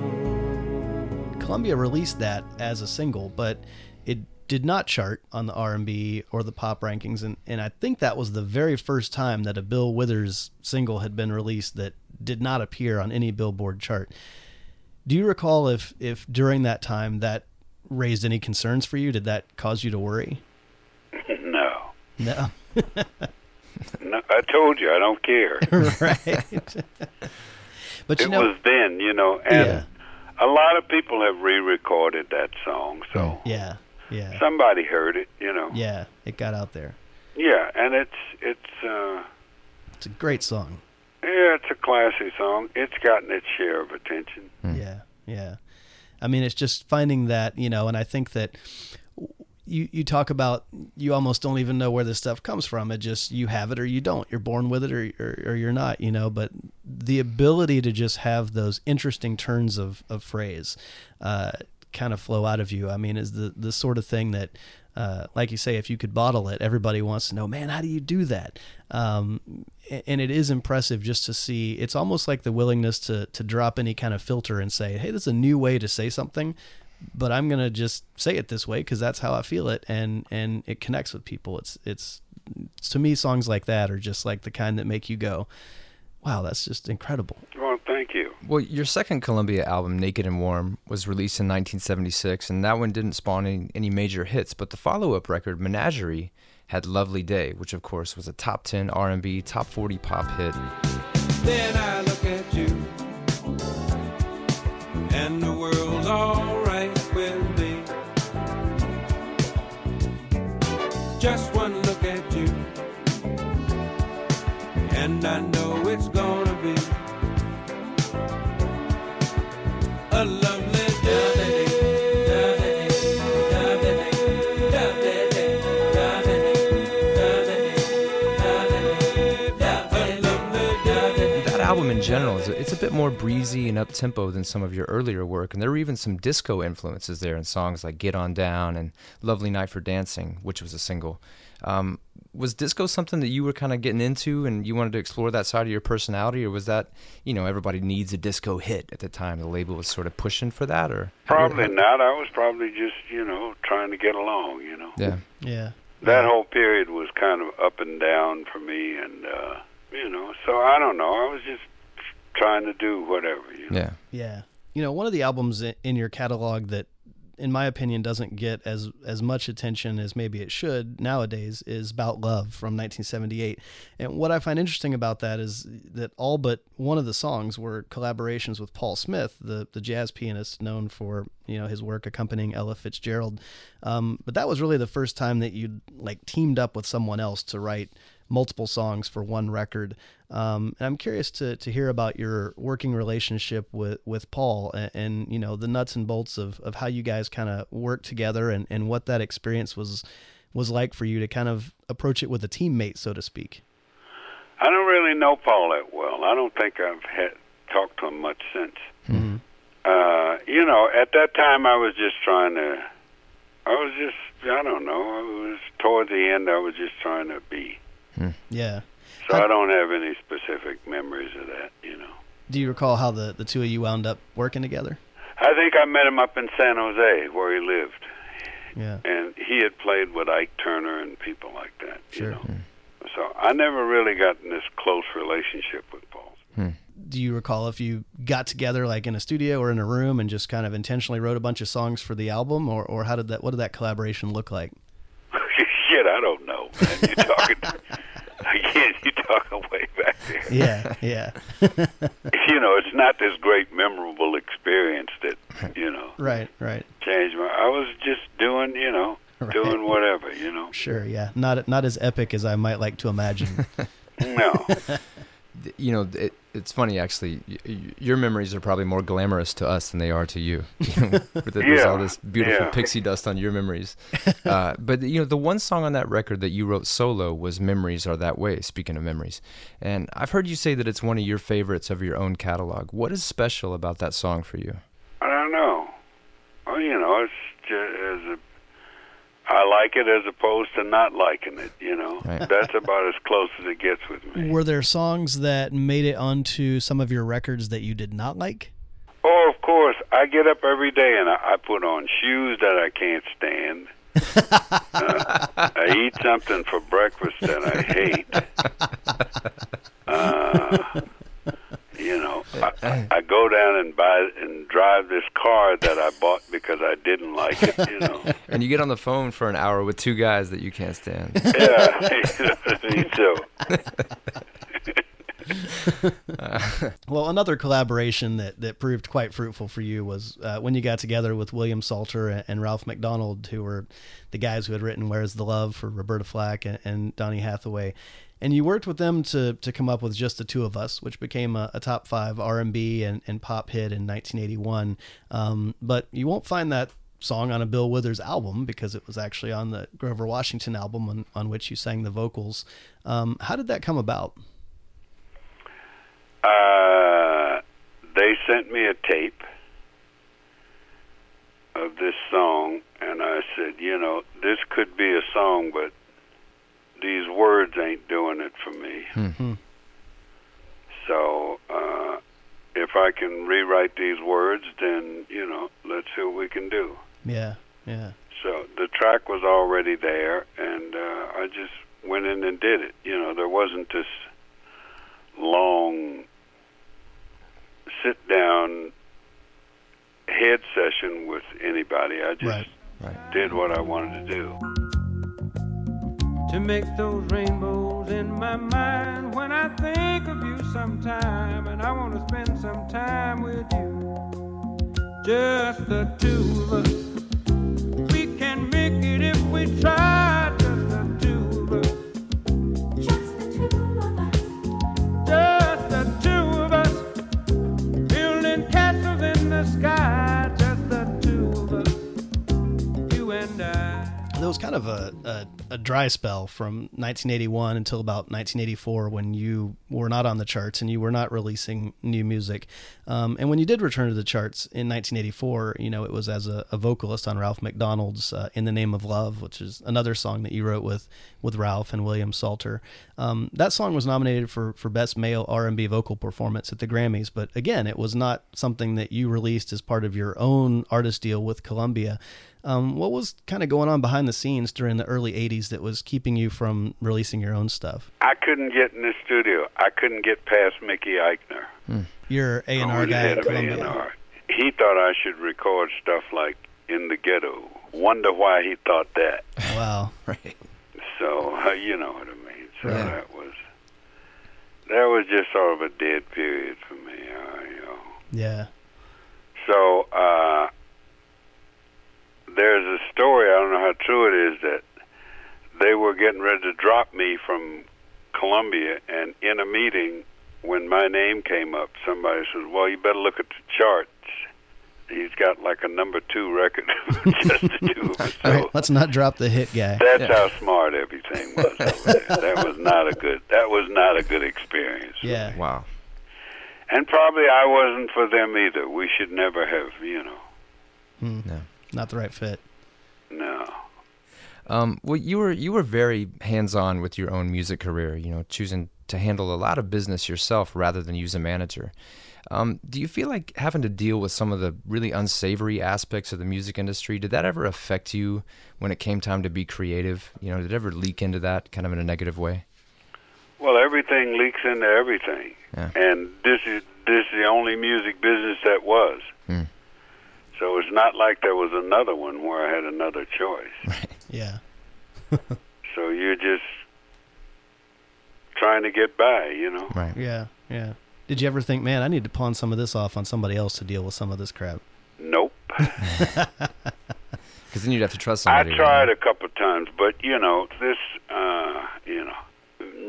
Columbia released that as a single, but it did not chart on the R&B or the pop rankings and, and I think that was the very first time that a Bill Withers single had been released that did not appear on any Billboard chart. Do you recall if if during that time that raised any concerns for you? Did that cause you to worry? [laughs] no. No. [laughs] No, I told you I don't care. [laughs] right. but you it know was then, you know, and Yeah. a lot of people have re-recorded that song, so yeah. Yeah. somebody heard it, you know. Yeah, it got out there. Yeah, and it's it's uh It's a great song. yeah, it's a classy song. It's gotten its share of attention. Yeah, yeah. I mean, it's just finding that, you know, and I think that you you talk about you almost don't even know where this stuff comes from. It just you have it or you don't. You're born with it or or, or you're not, you know. But the ability to just have those interesting turns of of phrase uh, kind of flow out of you. I mean, is the the sort of thing that. Uh, like you say, if you could bottle it, everybody wants to know, man, how do you do that? Um, and it is impressive just to see. It's almost like the willingness to to drop any kind of filter and say, hey, this is a new way to say something, but I'm gonna just say it this way because that's how I feel it, and and it connects with people. It's it's to me, songs like that are just like the kind that make you go, wow, that's just incredible. Well, thank you. Well, your second Columbia album, Naked and Warm, was released in 1976, and that one didn't spawn any, any major hits. But the follow-up record, Menagerie, had "Lovely Day," which of course was a top 10 R&B, top 40 pop hit. More breezy and up tempo than some of your earlier work, and there were even some disco influences there in songs like "Get On Down" and "Lovely Night for Dancing," which was a single. Um, was disco something that you were kind of getting into, and you wanted to explore that side of your personality, or was that you know everybody needs a disco hit at the time? The label was sort of pushing for that, or Probably not. I was probably just, you know, trying to get along, you know. Yeah, Yeah. That whole period was kind of up and down for me, and, uh, you know, so I don't know. I was just trying to do whatever, you know. yeah. Yeah. You know, one of the albums in your catalog that in my opinion doesn't get as as much attention as maybe it should nowadays is About Love from 1978. And what I find interesting about that is that all but one of the songs were collaborations with Paul Smith, the the jazz pianist known for, you know, his work accompanying Ella Fitzgerald. Um, but that was really the first time that you like teamed up with someone else to write multiple songs for one record. Um, and I'm curious to, to hear about your working relationship with, with Paul and, and, you know, the nuts and bolts of, of how you guys kind of work together and, and what that experience was, was like for you to kind of approach it with a teammate, so to speak. I don't really know Paul that well. I don't think I've had talked to him much since. Mm-hmm. Uh, you know, at that time I was just trying to. I was just. I don't know. I was toward the end. I was just trying to be. Hmm. Yeah. So How- I don't have any specific memories of that. You know. Do you recall how the, the two of you wound up working together? I think I met him up in San Jose where he lived, Yeah. and he had played with Ike Turner and people like that. Sure. You know. Hmm. So I never really got in this close relationship with Paul. Hmm. Do you recall if you got together like in a studio or in a room and just kind of intentionally wrote a bunch of songs for the album or, or how did that, what did that collaboration look like? [laughs] Shit, I don't know, man. You're talking. [laughs] Again, you're talking way back there. Yeah. Yeah. [laughs] you know, it's not this great memorable experience that you know right. Right. changed my. I was just doing, you know, Right. doing whatever, you know. Sure, yeah. Not not as epic as I might like to imagine. [laughs] No, You know, it, it's funny actually. Y- y- your memories are probably more glamorous to us than they are to you. You know, [laughs] with the- There's all this beautiful yeah. pixie dust on your memories. [laughs] Uh, but you know, the one song on that record that you wrote solo was "Memories Are That Way." Speaking of memories, and I've heard you say that it's one of your favorites of your own catalog. What is special about that song for you? I don't know. Well, you know, it's just as a. I like it as opposed to not liking it. You know, Right. that's about as close as it gets with me. Were there songs that made it onto some of your records that you did not like? Oh, of course. I get up every day and I, I put on shoes that I can't stand. uh, [laughs] I eat something for breakfast that I hate. [laughs] Uh, you know, I, I go down and buy and drive this car that I bought because I didn't like it. You know, [laughs] And you get on the phone for an hour with two guys that you can't stand. yeah. you know what I mean? So Well, another collaboration that, that proved quite fruitful for you was uh, when you got together with William Salter and, and Ralph MacDonald, who were the guys who had written "Where's the Love" for Roberta Flack and, and Donny Hathaway, and you worked with them to to come up with "Just the Two of Us," which became a, a top five R and B and pop hit in 1981. Um, but you won't find that song on a Bill Withers album because it was actually on the Grover Washington album on, on which you sang the vocals. Um, how did that come about? Uh, they sent me a tape of this song, and I said, you know, this could be a song, but these words ain't doing it for me. Hmm. So, uh, if I can rewrite these words, then, you know, let's see what we can do. Yeah, yeah. So the track was already there, and uh, I just went in and did it. You know, there wasn't this long sit down head session with anybody. I just Right. Right. did what I wanted to do. To make those rainbows in my mind when I think of you sometime and I want to spend some time with you. Just the two of us. We can make it if we try. Just the two of us. Just the two of us. Just the two of us. Building castles in the sky. Just the two of us. You and I. There was kind of a, a, a dry spell from 1981 until about 1984 when you were not on the charts and you were not releasing new music. Um, and when you did return to the charts in 1984, you know, it was as a, a vocalist on Ralph MacDonald's uh, In the Name of Love, which is another song that you wrote with, with Ralph and William Salter. Um, that song was nominated for, for Best Male R&B Vocal Performance at the Grammys, but again, it was not something that you released as part of your own artist deal with Columbia. Um, what was kind of going on behind the scenes during the early 80s that was keeping you from releasing your own stuff? I couldn't get in the studio. I couldn't get past Mickey Eichner. Your A&R who was guy head at of Columbia. A&R. He thought I should record stuff like "In the Ghetto." Wonder why he thought that. Wow. [laughs] Right. So uh, you know what I mean. So Yeah. that was that was just sort of a dead period for me. Uh, you know. Yeah. So uh, there's a story. I don't know how true it is that they were getting ready to drop me from Columbia, and in a meeting, when my name came up, somebody says, "Well, you better look at the charts." He's got like a number two record, [laughs] just the two of us. All So right, let's not drop the hit guy. that's Yeah. how smart everything was. Over there. [laughs] That was not a good. That was not a good experience. Yeah. Wow. And probably I wasn't for them either. We should never have, you know. Hmm. No. Not the right fit. No. Um, well, you were you were very hands-on with your own music career. You know, choosing to handle a lot of business yourself rather than use a manager. Um, do you feel like having to deal with some of the really unsavory aspects of the music industry? Did that ever affect you when it came time to be creative? You know, did it ever leak into that kind of in a negative way? Well, everything leaks into everything, Yeah. and this is this is the only music business that was. Hmm. So it's not like there was another one where I had another choice. [laughs] Right. Yeah. [laughs] so you're just trying to get by, you know. Right. Yeah. Yeah. Did you ever think, man, I need to pawn some of this off on somebody else to deal with some of this crap? Nope. [laughs] Because then you'd have to trust I somebody. tried a couple of times, but you know this. Uh, you know,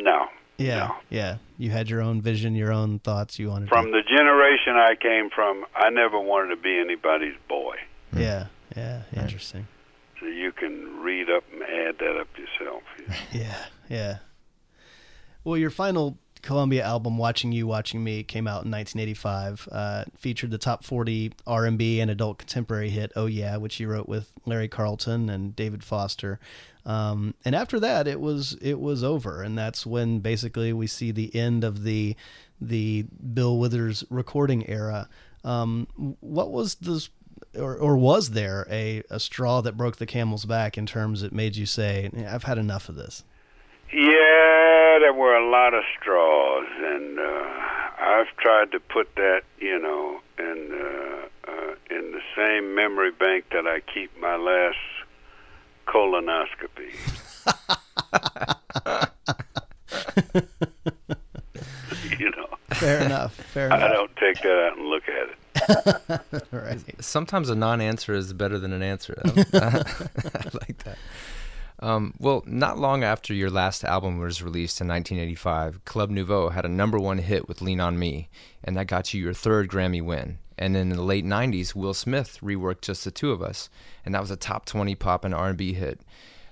no. Yeah. No. Yeah. You had your own vision, your own thoughts you wanted From the generation I came from, I never wanted to be anybody's boy. Hmm. to. Yeah. Yeah. Interesting. So you can read up and add that up yourself. [laughs] Yeah, yeah. Well, your final Columbia album, "Watching You, Watching Me," came out in 1985. Uh, featured the top 40 R&B and adult contemporary hit "Oh Yeah," which he wrote with Larry Carlton and David Foster. Um, and after that, it was it was over, and that's when basically we see the end of the the Bill Withers recording era. Um, what was this? Or, or was there a, a straw that broke the camel's back in terms that made you say, I've had enough of this? Yeah, there were a lot of straws, and uh, I've tried to put that, you know, in uh, uh, in the same memory bank that I keep my last colonoscopy. [laughs] you know, Fair enough. Fair I enough. I don't take that out and look at it. All [laughs] right. Sometimes a non-answer is better than an answer. [laughs] I like that. Um, well, not long after your last album was released in 1985, Club Nouveau had a number one hit with "Lean on Me," and that got you your third Grammy win. And then in the late 90s, Will Smith reworked "Just the Two of Us," and that was a top 20 pop and R&B hit.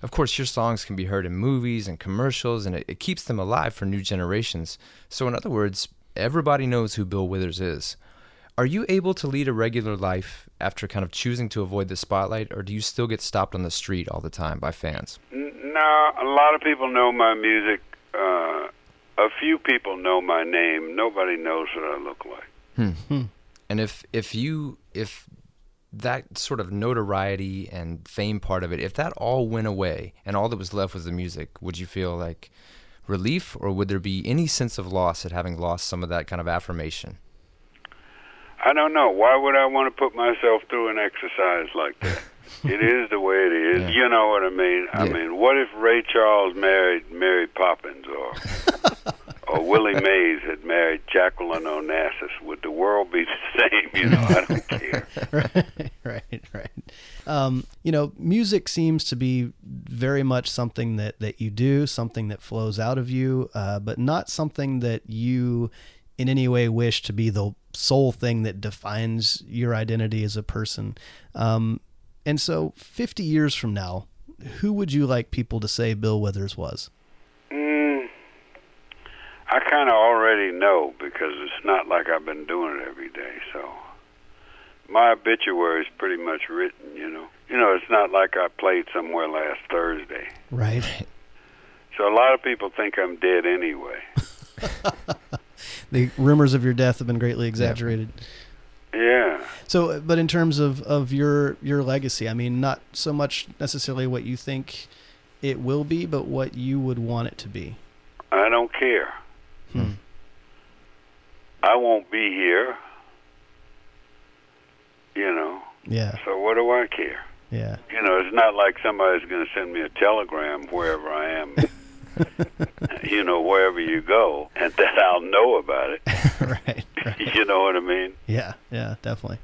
Of course, your songs can be heard in movies and commercials, and it, it keeps them alive for new generations. So, in other words, everybody knows who Bill Withers is. Are you able to lead a regular life after kind of choosing to avoid the spotlight, or do you still get stopped on the street all the time by fans? No, a lot of people know my music. Uh, a few people know my name. Nobody knows what I look like. And if if you if that sort of notoriety and fame part of it, if that all went away and all that was left was the music, would you feel like relief, or would there be any sense of loss at having lost some of that kind of affirmation? I don't know. Why would I want to put myself through an exercise like that? [laughs] it is the way it is. Yeah. You know what I mean? I mean, what if Ray Charles married Mary Poppins or [laughs] or Willie Mays had married Jacqueline Onassis? Would the world be the same? You know, I don't care. [laughs] right, right, right. Um, you know, music seems to be very much something that that you do, something that flows out of you, uh, but not something that you in any way wish to be the sole thing that defines your identity as a person. Um, and so, 50 years from now, who would you like people to say Bill Withers was? Mm, I kind of already know because it's not like I've been doing it every day. So my obituary is pretty much written. You know, you know, it's not like I played somewhere last Thursday. Right. So a lot of people think I'm dead anyway. [laughs] The rumors of your death have been greatly exaggerated. Yeah. So, but in terms of, of your your legacy, I mean, not so much necessarily what you think it will be, but what you would want it to be. I don't care. Hmm. I won't be here. You know, Yeah, so what do I care? yeah, You know, it's not like somebody's going to send me a telegram wherever I am. [laughs] you know, wherever you go, and [laughs] that I'll know about it. [laughs] right, [laughs] right. you know what I mean? Yeah, yeah, definitely.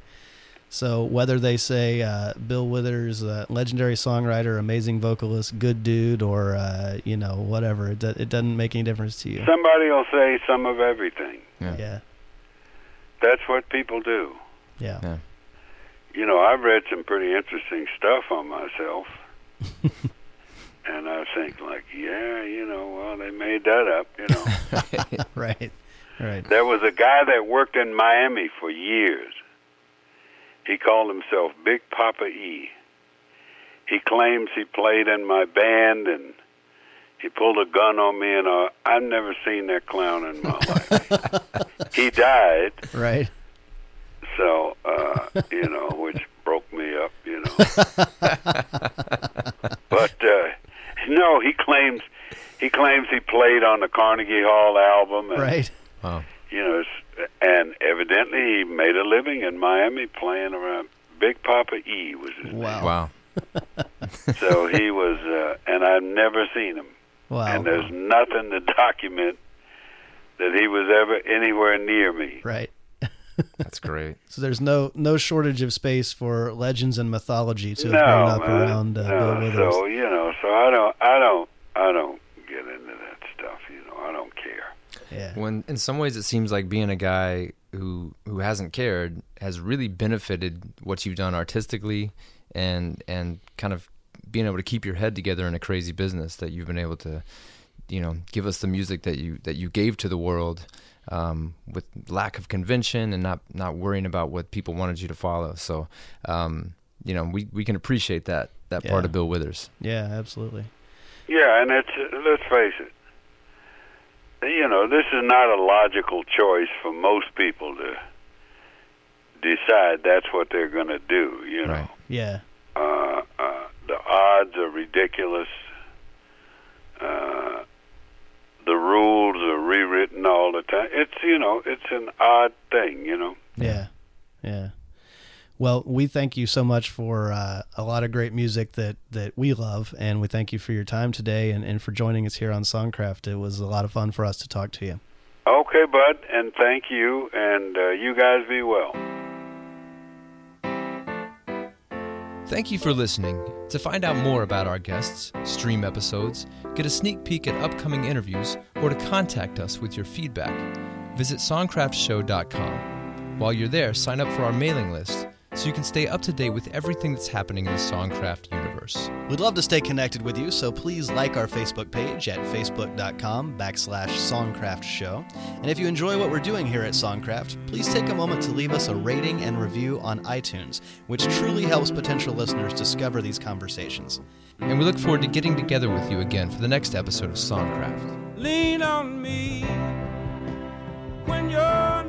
So whether they say uh, Bill Withers, uh, legendary songwriter, amazing vocalist, good dude, or uh, you know whatever, it, do- it doesn't make any difference to you. Somebody will say some of everything. Yeah, That's what people do. yeah, Yeah. You know, I've read some pretty interesting stuff on myself. And I think like, yeah, you know, well, they made that up, you know. [laughs] right, right. [laughs] there was a guy that worked in Miami for years. He called himself Big Papa E. He claims he played in my band and he pulled a gun on me and uh, I've never seen that clown in my life. [laughs] he died, Right. so uh, you know, which broke me up, you know. but uh, [laughs] no, he claims he claims he played on the Carnegie Hall album, and Right. Wow. you know, it's, and evidently he made a living in Miami playing around. Big Papa E was his Wow. Wow. [laughs] So he was, uh, and I've never seen him, Wow. and there's nothing to document that he was ever anywhere near me. Right. That's great. So there's no no shortage of space for legends and mythology to have no, grown up man. around uh, no. Bill Withers. So you know, so I don't, I don't, I don't get into that stuff. You know, I don't care. yeah. When in some ways it seems like being a guy who who hasn't cared has really benefited what you've done artistically and and kind of being able to keep your head together in a crazy business that you've been able to you know give us the music that you that you gave to the world um, with lack of convention and not not worrying about what people wanted you to follow so um, you know we, we can appreciate that that part of Bill Withers Yeah, absolutely. Yeah, and it's let's face it. You know, this is not a logical choice for most people to decide that's what they're going to do. You know, right Yeah. uh, uh, the odds are ridiculous. Uh, the rules are rewritten all the time. It's you know, it's an odd thing. You know. Yeah. Yeah. Well, we thank you so much for uh, a lot of great music that, that we love, and we thank you for your time today and, and for joining us here on Songcraft. It was a lot of fun for us to talk to you. Okay, bud, and thank you, and uh, you guys be well. Thank you for listening. To find out more about our guests, stream episodes, get a sneak peek at upcoming interviews, or to contact us with your feedback, visit songcraftshow.com. While you're there, sign up for our mailing list so you can stay up to date with everything that's happening in the Songcraft universe. universe. We'd love to stay connected with you, so please like our Facebook page at facebook.com backslash songcraft show. And if you enjoy what we're doing here at Songcraft, please take a moment to leave us a rating and review on iTunes, which truly helps potential listeners discover these conversations. And we look forward to getting together with you again for the next episode of Songcraft. Lean on me when you're